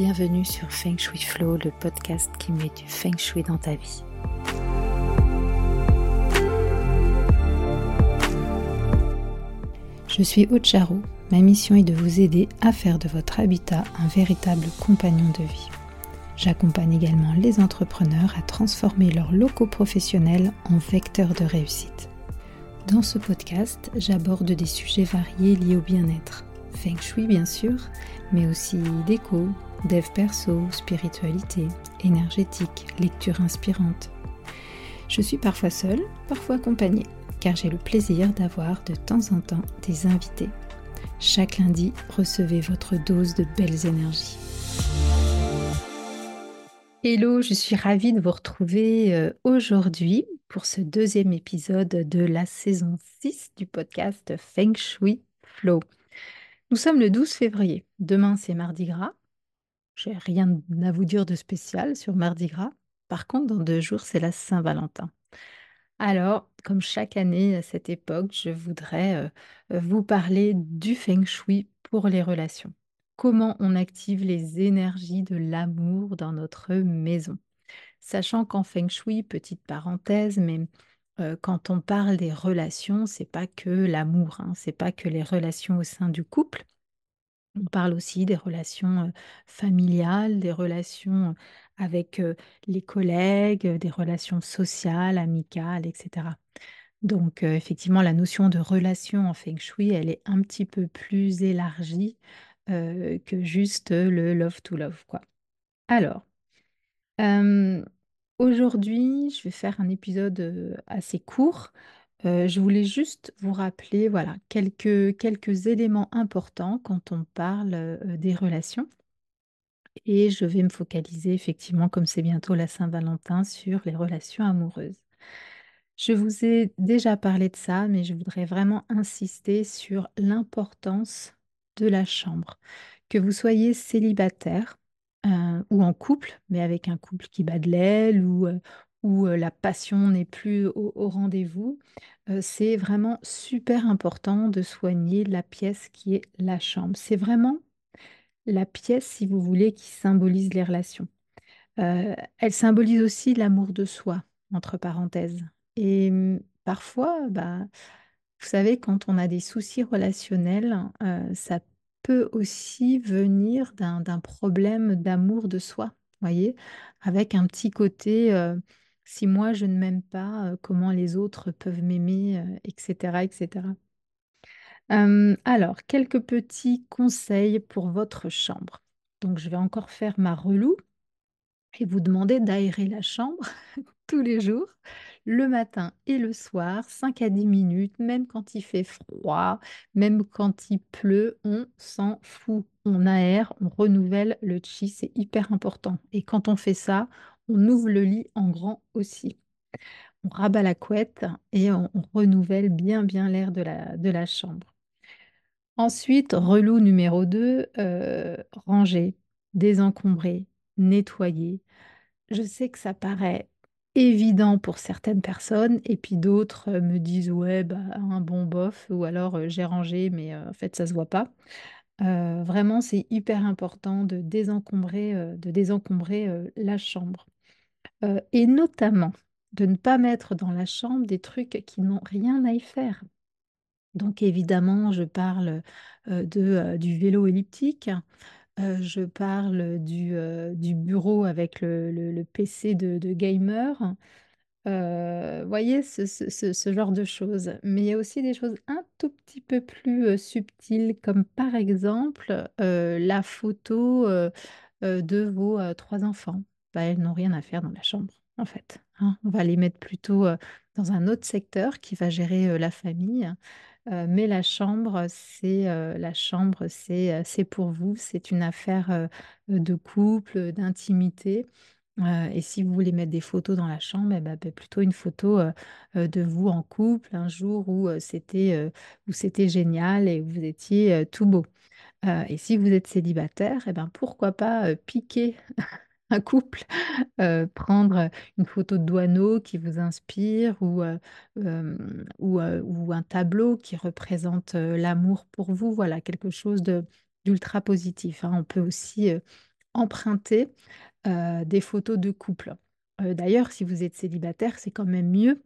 Bienvenue sur Feng Shui Flow, le podcast qui met du Feng Shui dans ta vie. Je suis Ocharo. Ma mission est de vous aider à faire de votre habitat un véritable compagnon de vie. J'accompagne également les entrepreneurs à transformer leurs locaux professionnels en vecteurs de réussite. Dans ce podcast, j'aborde des sujets variés liés au bien-être. Feng Shui bien sûr, mais aussi déco, dev perso, spiritualité, énergétique, lecture inspirante. Je suis parfois seule, parfois accompagnée, car j'ai le plaisir d'avoir de temps en temps des invités. Chaque lundi, recevez votre dose de belles énergies. Hello, je suis ravie de vous retrouver euh, aujourd'hui pour ce deuxième épisode de la saison 6 du podcast Feng Shui Flow. Nous sommes le 12 février. Demain, c'est Mardi Gras. J'ai rien à vous dire de spécial sur Mardi Gras. Par contre, dans deux jours, c'est la Saint-Valentin. Alors, comme chaque année à cette époque, je voudrais euh, vous parler du feng shui pour les relations. Comment on active les énergies de l'amour dans notre maison. Sachant qu'en feng shui, petite parenthèse, mais euh, quand on parle des relations, c'est pas que l'amour, hein, c'est pas que les relations au sein du couple, on parle aussi des relations familiales, des relations avec les collègues, des relations sociales, amicales, etc. Donc effectivement, la notion de relation en feng shui, elle est un petit peu plus élargie que juste le love to love, quoi. Alors, aujourd'hui, je vais faire un épisode assez court euh, je voulais juste vous rappeler, voilà, quelques, quelques éléments importants quand on parle euh, des relations. Et je vais me focaliser effectivement, comme c'est bientôt la Saint-Valentin, sur les relations amoureuses. Je vous ai déjà parlé de ça, mais je voudrais vraiment insister sur l'importance de la chambre. Que vous soyez célibataire euh, ou en couple, mais avec un couple qui bat de l'aile ou, où la passion n'est plus au, rendez-vous, c'est vraiment super important de soigner la pièce qui est la chambre. C'est vraiment la pièce, si vous voulez, qui symbolise les relations. elle symbolise aussi l'amour de soi, entre parenthèses. Et mmh, parfois, bah, vous savez, quand on a des soucis relationnels, ça peut aussi venir d'un problème d'amour de soi, voyez, avec un petit côté si moi je ne m'aime pas, comment les autres peuvent m'aimer, etc., etc. alors, quelques petits conseils pour votre chambre. Donc, je vais encore faire ma relou et vous demander d'aérer la chambre tous les jours, le matin et le soir, 5 à 10 minutes, même quand il fait froid, même quand il pleut, on s'en fout. On aère, on renouvelle le chi, c'est hyper important. Et quand on fait ça, on ouvre le lit en grand aussi. On rabat la couette et on, renouvelle bien bien l'air de la, chambre. Ensuite, relou numéro 2, euh, ranger, désencombrer, nettoyer. Je sais que ça paraît évident pour certaines personnes et puis d'autres euh, me disent ouais bah, un bon bof ou alors euh, j'ai rangé mais en fait ça se voit pas. vraiment c'est hyper important de désencombrer, de désencombrer la chambre et notamment de ne pas mettre dans la chambre des trucs qui n'ont rien à y faire. Donc évidemment, je parle de, du vélo elliptique, je parle du, bureau avec le, PC de, gamer. Voyez, ce, genre de choses. Mais il y a aussi des choses un tout petit peu plus subtiles, comme par exemple la photo de vos trois enfants. Bah, elles n'ont rien à faire dans la chambre, en fait. Hein. On va les mettre plutôt dans un autre secteur qui va gérer la famille. mais la chambre, c'est la chambre, c'est pour vous. C'est une affaire de couple, d'intimité. et si vous voulez mettre des photos dans la chambre, eh ben, bah, plutôt une photo de vous en couple, un jour où c'était où c'était génial et où vous étiez tout beau. et si vous êtes célibataire, eh ben, pourquoi pas piquer un couple, prendre une photo de douaneau qui vous inspire ou, un tableau qui représente l'amour pour vous, voilà, quelque chose d'ultra positif. Hein. On peut aussi emprunter des photos de couple. D'ailleurs, si vous êtes célibataire, c'est quand même mieux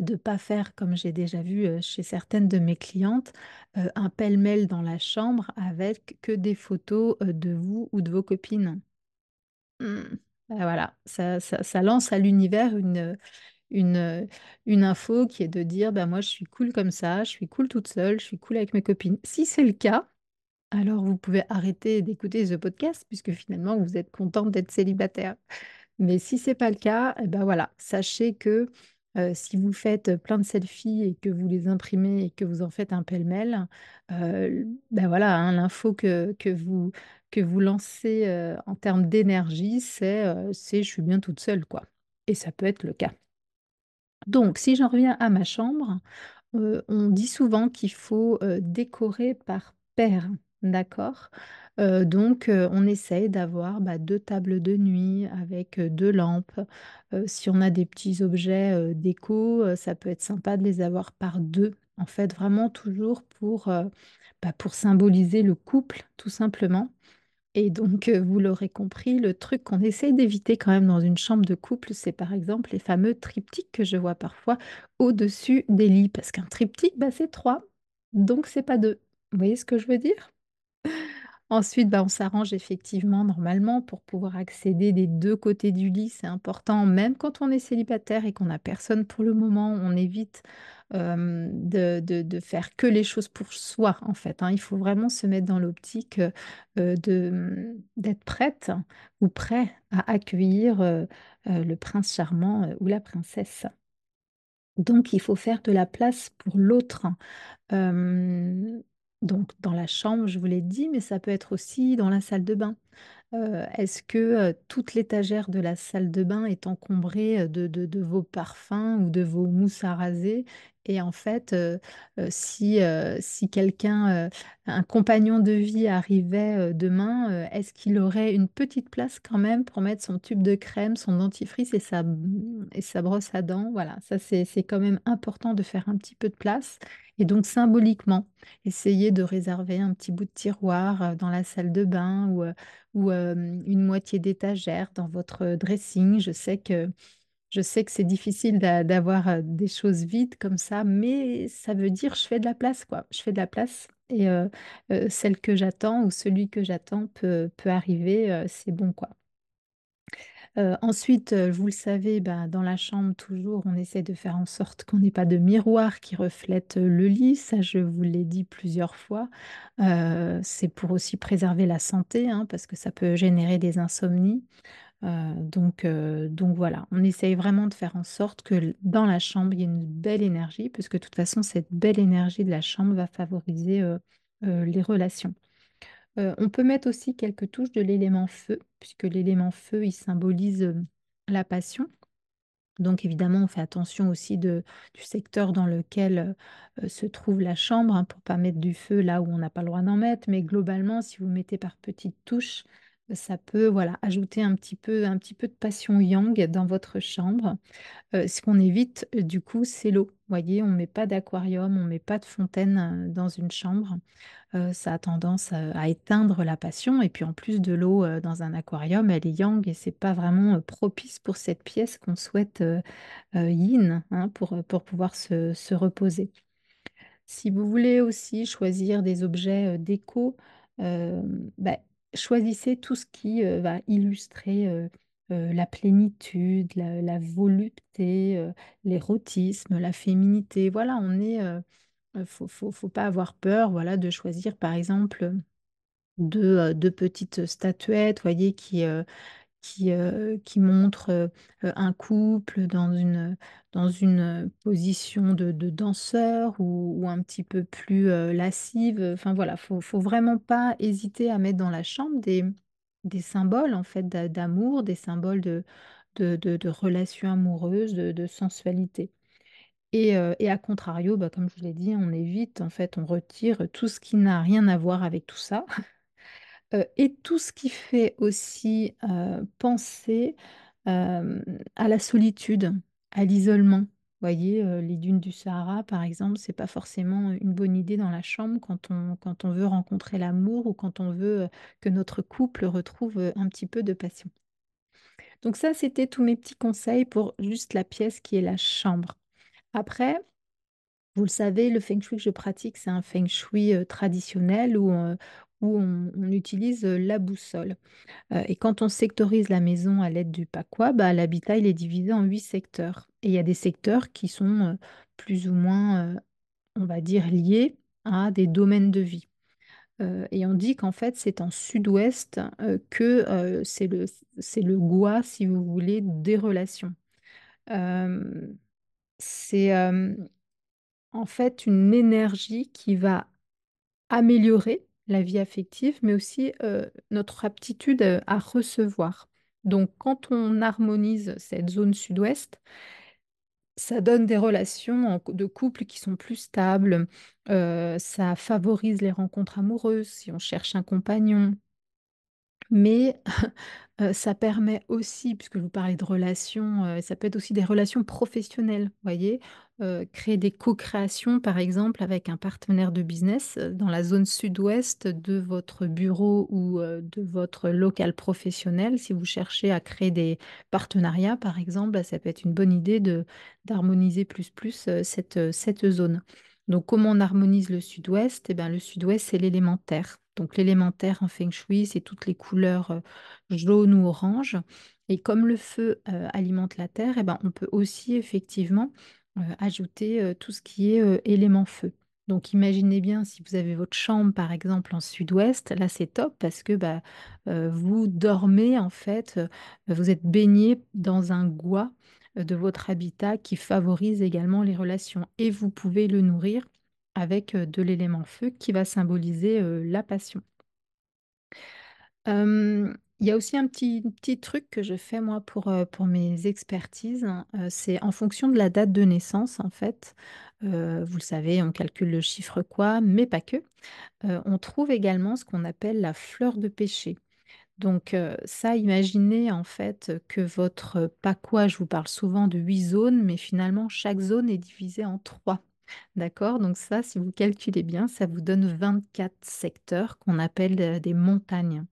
de ne pas faire, comme j'ai déjà vu chez certaines de mes clientes, un pêle-mêle dans la chambre avec que des photos de vous ou de vos copines. Hmm. Ben voilà, ça, ça- ça lance à l'univers une, une, une info qui est de dire, ben moi je suis cool comme ça, je suis cool toute seule, je suis cool avec mes copines. Si c'est le cas, alors vous pouvez arrêter d'écouter ce podcast puisque finalement vous êtes contente d'être célibataire. Mais si c'est pas le cas, eh ben voilà, sachez que euh, si vous faites plein de selfies et que vous les imprimez et que vous en faites un pêle-mêle, euh, ben voilà, hein, l'info que, que vous, que vous lancez euh, en termes d'énergie, c'est euh, je suis bien toute seule, quoi. Et ça peut être le cas. Donc, si j'en reviens à ma chambre, euh, on dit souvent qu'il faut euh, décorer par paire, d'accord? Donc, on essaye d'avoir bah, deux tables de nuit avec deux lampes. Si on a des petits objets déco, ça peut être sympa de les avoir par deux. En fait, vraiment toujours pour, bah, pour symboliser le couple, tout simplement. Et donc, euh, vous l'aurez compris, le truc qu'on essaye d'éviter quand même dans une chambre de couple, c'est par exemple les fameux triptyques que je vois parfois au-dessus des lits. Parce qu'un triptyque, bah, c'est trois, donc c'est pas deux. Vous voyez ce que je veux dire? Ensuite, bah, on s'arrange effectivement normalement pour pouvoir accéder des deux côtés du lit. C'est important, même quand on est célibataire et qu'on n'a personne pour le moment, on évite de, de- de faire que les choses pour soi, en fait. hein. Il faut vraiment se mettre dans l'optique de, d'être prête ou prêt à accueillir le prince charmant ou la princesse. Donc, il faut faire de la place pour l'autre. Euh, donc dans la chambre, je vous l'ai dit, mais ça peut être aussi dans la salle de bain. Euh, est-ce que euh, toute l'étagère de la salle de bain est encombrée euh, de, de- de vos parfums ou de vos mousses à raser? Et en fait, euh, euh, si, euh, si quelqu'un, un compagnon de vie arrivait demain, est-ce qu'il aurait une petite place quand même pour mettre son tube de crème, son dentifrice et sa, et sa brosse à dents? Voilà, ça c'est, quand même important de faire un petit peu de place. Et donc symboliquement, essayer de réserver un petit bout de tiroir dans la salle de bain ou, ou une moitié d'étagère dans votre dressing. Je sais que, je sais que c'est difficile d'a- d'avoir des choses vides comme ça, mais ça veut dire je fais de la place, quoi. Je fais de la place et celle que j'attends ou celui que j'attends peut, arriver, c'est bon, quoi. Ensuite, vous le savez, bah, dans la chambre, toujours, on essaie de faire en sorte qu'on n'ait pas de miroir qui reflète le lit. Ça, je vous l'ai dit plusieurs fois. C'est pour aussi préserver la santé, hein, parce que ça peut générer des insomnies. Euh, donc, euh, donc voilà, on essaye vraiment de faire en sorte que dans la chambre, il y ait une belle énergie, puisque de toute façon, cette belle énergie de la chambre va favoriser euh, les relations. On peut mettre aussi quelques touches de l'élément feu, puisque l'élément feu, il symbolise la passion. Donc évidemment, on fait attention aussi de, du secteur dans lequel se trouve la chambre, hein, pour pas mettre du feu là où on n'a pas le droit d'en mettre. Mais globalement, si vous mettez par petites touches, ça peut voilà, ajouter un petit peu, un petit peu de passion yang dans votre chambre. Euh, ce qu'on évite, euh, du coup, c'est l'eau. Vous voyez, on ne met pas d'aquarium, on ne met pas de fontaine euh, dans une chambre. Ça a tendance à, éteindre la passion. Et puis en plus de l'eau dans un aquarium, elle est yang et c'est pas vraiment propice pour cette pièce qu'on souhaite yin hein, pour, pour pouvoir se, se reposer. Si vous voulez aussi choisir des objets déco, bah, choisissez tout ce qui euh, va illustrer euh, euh, la plénitude, la, volupté, l'érotisme, la féminité. Voilà, on est, faut, faut, pas avoir peur, voilà, de choisir par exemple deux, deux petites statuettes, voyez, qui, qui, euh, montre euh, euh, un couple dans une, dans une position de, danseur ou, un petit peu plus lascive. Enfin voilà, faut, faut vraiment pas hésiter à mettre dans la chambre des, des symboles en fait d'a- d'amour, des symboles de, de, relations amoureuses, de, sensualité. Et, et à contrario, bah, comme je vous l'ai dit, on évite, en fait, on retire tout ce qui n'a rien à voir avec tout ça. Et tout ce qui fait aussi penser à la solitude, à l'isolement. Voyez, heu, les dunes du Sahara, par exemple, c'est pas forcément, une bonne idée dans la chambre quand on quand on veut rencontrer l'amour ou quand on veut, que notre couple retrouve, un petit peu de passion. Donc ça, c'était tous mes petits conseils pour juste la pièce qui est la chambre. Après, vous le savez, le feng shui que je pratique, c'est un feng shui, traditionnel où, où on utilise, la boussole. Et quand on sectorise la maison à l'aide du pakwa, bah, l'habitat, est divisé en 8 secteurs et il y a des secteurs qui sont, plus ou moins, on va dire liés à des domaines de vie. Et on dit qu'en fait, c'est en sud-ouest, que, c'est le le gua, si vous voulez, des relations. C'est, en fait, une énergie qui va améliorer la vie affective, mais aussi, notre aptitude, à recevoir. Donc quand on harmonise cette zone sud-ouest, ça donne des relations de couple qui sont plus stables, ça favorise les rencontres amoureuses si on cherche un compagnon. Mais ça permet aussi, puisque vous parlais de relations, ça peut être aussi des relations professionnelles, voyez? Créer des co-créations, par exemple, avec un partenaire de business, dans la zone sud-ouest de votre bureau ou, de votre local professionnel. Si vous cherchez à créer des partenariats, par exemple, ça peut être une bonne idée d'harmoniser plus plus, cette, zone. Donc comment on harmonise le sud-ouest? Et ben, le sud-ouest, c'est l'élémentaire. Donc l'élémentaire en feng shui, c'est toutes les couleurs, jaune ou orange. Et comme le feu, heu, alimente la terre, et ben, on peut aussi effectivement, heu, ajouter, tout ce qui est, élément feu. Donc imaginez bien si vous avez votre chambre par exemple en sud-ouest, là c'est top parce que, bah, vous dormez en fait, vous êtes baigné dans un heu, de votre habitat qui favorise également les relations et vous pouvez le nourrir avec, de l'élément feu qui va symboliser, la passion. Il y a aussi un petit truc que je fais moi pour, mes expertises, heu, c'est en fonction de la date de naissance en fait, vous le savez, on calcule le chiffre quoi, mais pas que. On trouve également ce qu'on appelle la fleur de péché. Donc, ça imaginez en fait que votre pakwa, je vous parle souvent de 8 zones, mais finalement chaque zone est divisée en 3. D'accord? Donc ça, si vous calculez bien, ça vous donne 24 secteurs qu'on appelle, heu, des montagnes.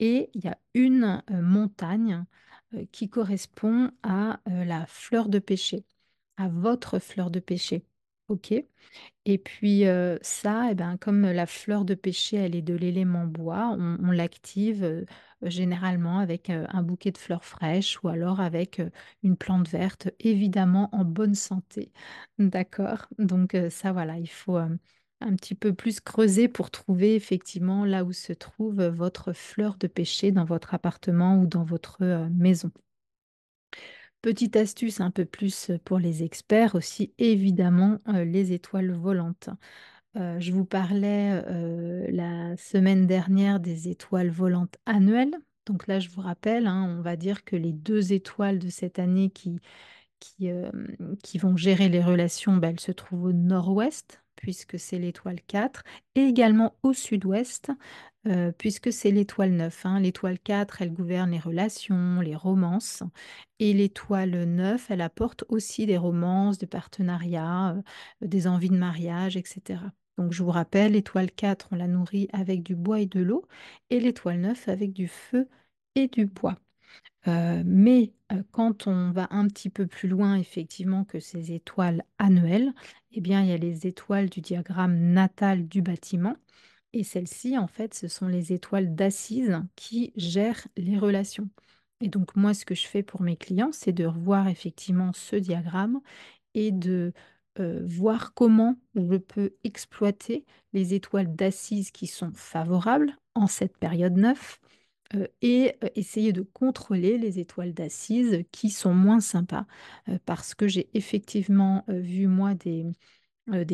Et il y a une, heu, montagne, heu, qui correspond à, la fleur de péché, à votre fleur de péché. Et puis, ça et ben, comme la fleur de péché, elle est de l'élément bois, on l'active, généralement avec, un bouquet de fleurs fraîches ou alors avec, une plante verte, évidemment en bonne santé. D'accord? Donc, ça voilà, il faut, un petit peu plus creuser pour trouver effectivement là où se trouve, votre fleur de péché dans votre appartement ou dans votre, maison. Petite astuce un peu plus, pour les experts aussi, évidemment, heu, les étoiles volantes. Heu, je vous parlais, heu, la semaine dernière des étoiles volantes annuelles. Donc là, je vous rappelle, hein, on va dire que les 2 étoiles de cette année qui vont gérer les relations, bah, elles se trouvent au nord-ouest, puisque c'est l'étoile 4, et également au sud-ouest, heu, puisque c'est l'étoile 9, hein. L'étoile 4, elle gouverne les relations, les romances et l'étoile 9, elle apporte aussi des romances, des partenariats, heu, des envies de mariage et cetera. Donc je vous rappelle, l'étoile 4, on la nourrit avec du bois et de l'eau et l'étoile 9 avec du feu et du bois. Heu, mais quand on va un petit peu plus loin effectivement que ces étoiles annuelles, eh bien, il y a les étoiles du diagramme natal du bâtiment et celles-ci, en fait, ce sont les étoiles d'assises qui gèrent les relations. Et donc moi, ce que je fais pour mes clients, c'est de revoir effectivement ce diagramme et de, voir comment je peux exploiter les étoiles d'assises qui sont favorables en cette période 9 Heu et heu, essayer de contrôler les étoiles d'assises qui sont moins sympas, heu, parce que j'ai effectivement, vu moi des,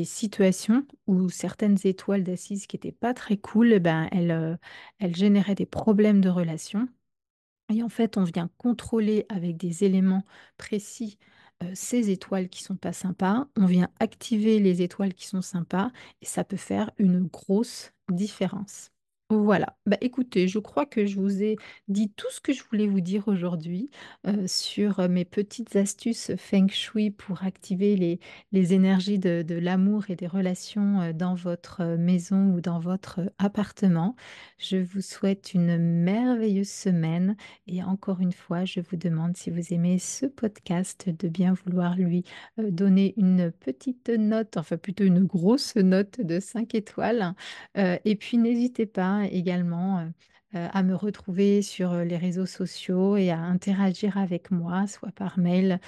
situations où certaines étoiles d'assises qui étaient pas très cool et ben, elles, elles généraient des problèmes de relations et en fait, on vient contrôler avec des éléments précis, ces étoiles qui sont pas sympas. On vient activer les étoiles qui sont sympas et ça peut faire une grosse différence. Voilà. Bah, écoutez, je crois que je vous ai dit tout ce que je voulais vous dire aujourd'hui, heu, sur, heu, mes petites astuces feng shui pour activer les énergies de l'amour et des relations, heu, dans votre, maison ou dans votre, appartement. Je vous souhaite une merveilleuse semaine et encore une fois, je vous demande si vous aimez ce podcast de bien vouloir lui, donner une petite note, enfin plutôt une grosse note de 5 étoiles, heu et puis n'hésitez pas également, à me retrouver sur, les réseaux sociaux et à interagir avec moi, soit par mail,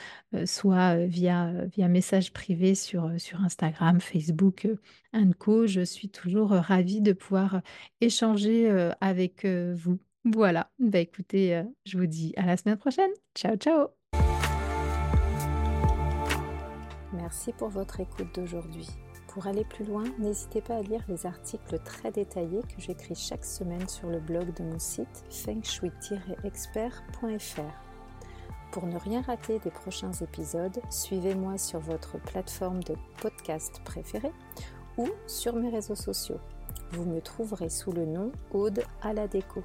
soit, via, via message privé sur, sur Instagram, Facebook, and. Je suis toujours, ravie de pouvoir, échanger, avec, vous. Voilà, bah, écoutez, je vous dis à la semaine prochaine. Ciao, ciao! Merci pour votre écoute d'aujourd'hui. Pour aller plus loin, n'hésitez pas à lire les articles très détaillés que j'écris chaque semaine sur le blog de mon site fengshui-expert.fr. Pour ne rien rater des prochains épisodes, suivez-moi sur votre plateforme de podcast préférée ou sur mes réseaux sociaux. Vous me trouverez sous le nom Aude à la déco.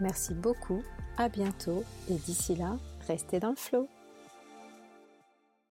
Merci beaucoup, à bientôt et d'ici là, restez dans le flow.